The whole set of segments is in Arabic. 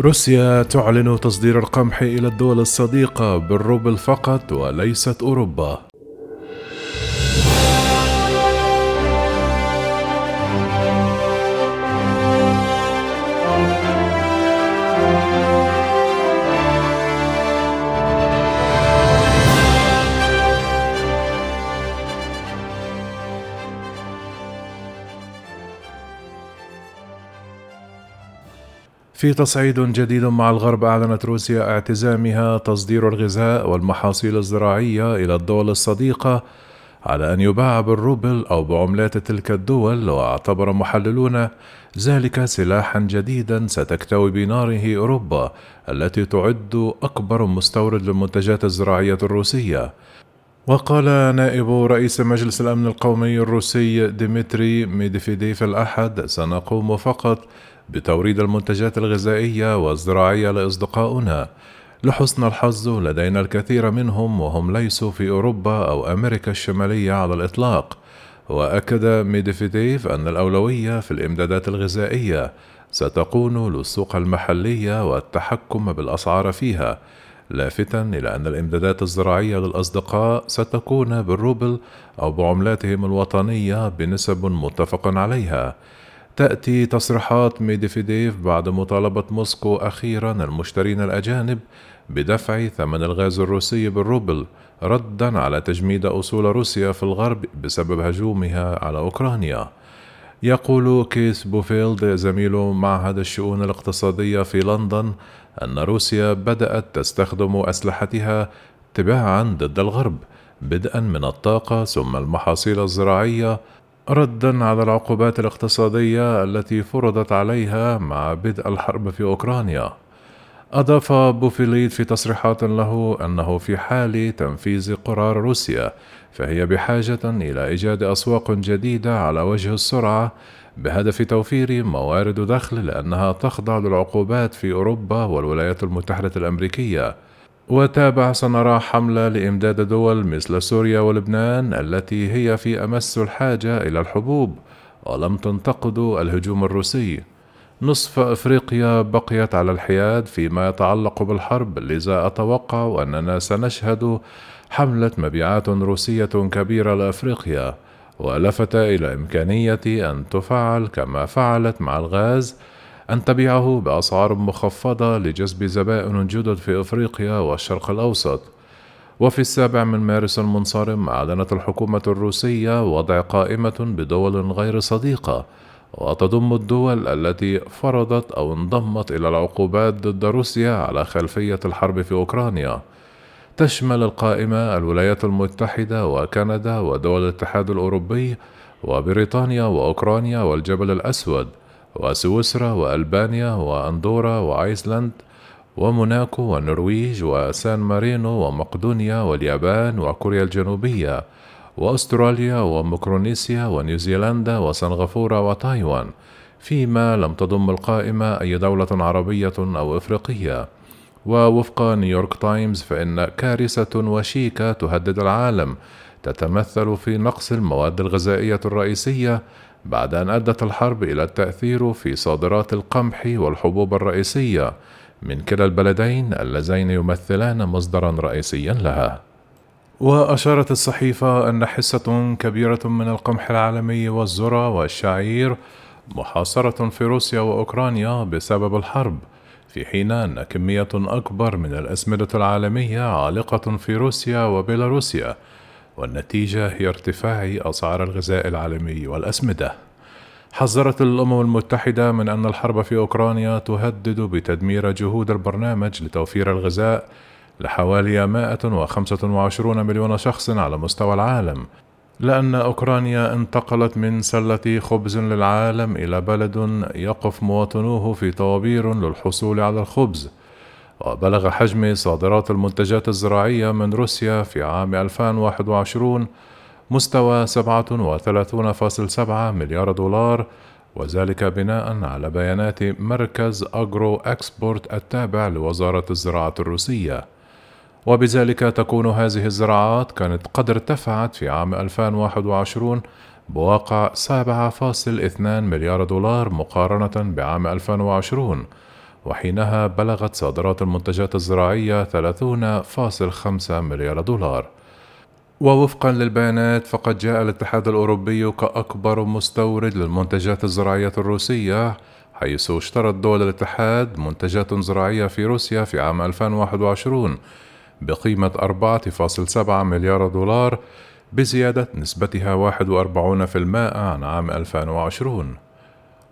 روسيا تعلن تصدير القمح إلى الدول الصديقة بالروبل فقط وليست أوروبا. في تصعيد جديد مع الغرب أعلنت روسيا اعتزامها تصدير الغذاء والمحاصيل الزراعية إلى الدول الصديقة على أن يباع بالروبل أو بعملات تلك الدول واعتبر محللون ذلك سلاحا جديدا ستكتوي بناره أوروبا التي تعد أكبر مستورد للمنتجات الزراعية الروسية. وقال نائب رئيس مجلس الأمن القومي الروسي ديمتري ميدفيديف الأحد سنقوم فقط بتوريد المنتجات الغذائية والزراعية لأصدقائنا لحسن الحظ لدينا الكثير منهم وهم ليسوا في أوروبا أو أمريكا الشمالية على الإطلاق. وأكد ميدفيديف أن الأولوية في الإمدادات الغذائية ستكون للسوق المحلية والتحكم بالأسعار فيها لافتا إلى أن الإمدادات الزراعية للأصدقاء ستكون بالروبل أو بعملاتهم الوطنية بنسب متفق عليها. تأتي تصريحات ميدفيديف بعد مطالبة موسكو أخيرا المشترين الأجانب بدفع ثمن الغاز الروسي بالروبل ردا على تجميد أصول روسيا في الغرب بسبب هجومها على أوكرانيا. يقول كيس بوفيلد زميل معهد الشؤون الاقتصادية في لندن أن روسيا بدأت تستخدم أسلحتها تباعا ضد الغرب بدءا من الطاقة ثم المحاصيل الزراعية ردا على العقوبات الاقتصادية التي فرضت عليها مع بدء الحرب في أوكرانيا. أضاف بوفيليد في تصريحات له أنه في حال تنفيذ قرار روسيا فهي بحاجة إلى إيجاد أسواق جديدة على وجه السرعة بهدف توفير موارد دخل لأنها تخضع للعقوبات في أوروبا والولايات المتحدة الأمريكية. وتابع سنرى حملة لإمداد دول مثل سوريا ولبنان التي هي في أمس الحاجة إلى الحبوب ولم تنتقد الهجوم الروسي. نصف أفريقيا بقيت على الحياد فيما يتعلق بالحرب لذا أتوقع أننا سنشهد حملة مبيعات روسية كبيرة لأفريقيا ولفت إلى إمكانية أن تفعل كما فعلت مع الغاز أن تبيعه بأسعار مخفضة لجذب زبائن جدد في أفريقيا والشرق الأوسط. وفي السابع من مارس المنصرم أعلنت الحكومة الروسية وضع قائمة بدول غير صديقة وتضم الدول التي فرضت أو انضمت إلى العقوبات ضد روسيا على خلفية الحرب في أوكرانيا. تشمل القائمة الولايات المتحدة وكندا ودول الاتحاد الأوروبي وبريطانيا وأوكرانيا والجبل الأسود وسويسرا وألبانيا وأندورا وأيسلند وموناكو والنرويج وسان مارينو ومقدونيا واليابان وكوريا الجنوبية وأستراليا وميكرونيسيا ونيوزيلندا وسنغافورة وتايوان فيما لم تضم القائمة أي دولة عربية أو إفريقية. ووفق نيويورك تايمز فإن كارثة وشيكة تهدد العالم تتمثل في نقص المواد الغذائية الرئيسية بعد أن أدت الحرب إلى التأثير في صادرات القمح والحبوب الرئيسية من كلا البلدين اللذين يمثلان مصدرا رئيسيا لها. وأشارت الصحيفة أن حصة كبيرة من القمح العالمي والذرة والشعير محاصرة في روسيا وأوكرانيا بسبب الحرب، في حين أن كمية أكبر من الأسمدة العالمية عالقة في روسيا وبيلاروسيا، والنتيجة هي ارتفاع أسعار الغذاء العالمي والأسمدة. حذرت الأمم المتحدة من أن الحرب في أوكرانيا تهدد بتدمير جهود البرنامج لتوفير الغذاء لحوالي 125 مليون شخص على مستوى العالم، لأن أوكرانيا انتقلت من سلة خبز للعالم إلى بلد يقف مواطنوه في طوابير للحصول على الخبز. وبلغ حجم صادرات المنتجات الزراعية من روسيا في عام 2021 مستوى 37.7 مليار دولار وذلك بناء على بيانات مركز أجرو أكسبورت التابع لوزارة الزراعة الروسية. وبذلك تكون هذه الزراعات كانت قد ارتفعت في عام 2021 بواقع 7.2 مليار دولار مقارنة بعام 2020 وحينها بلغت صادرات المنتجات الزراعية 30.5 مليار دولار. ووفقا للبيانات فقد جاء الاتحاد الأوروبي كأكبر مستورد للمنتجات الزراعية الروسية حيث اشترت دول الاتحاد منتجات زراعية في روسيا في عام 2021 بقيمة 4.7 مليار دولار بزيادة نسبتها 41% عن عام 2020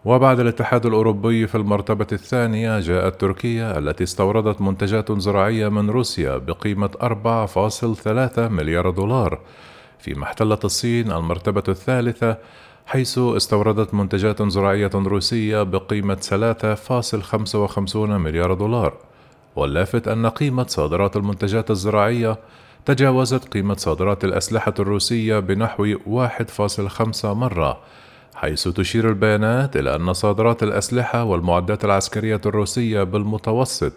وبعد الاتحاد الأوروبي في المرتبة الثانية جاءت تركيا التي استوردت منتجات زراعية من روسيا بقيمة 4.3 مليار دولار. فيما احتلت الصين المرتبة الثالثة حيث استوردت منتجات زراعية روسية بقيمة 3.55 مليار دولار. واللافت أن قيمة صادرات المنتجات الزراعية تجاوزت قيمة صادرات الأسلحة الروسية بنحو 1.5 مرة. حيث تشير البيانات إلى أن صادرات الأسلحة والمعدات العسكرية الروسية بالمتوسط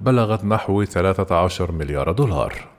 بلغت نحو 13 مليار دولار.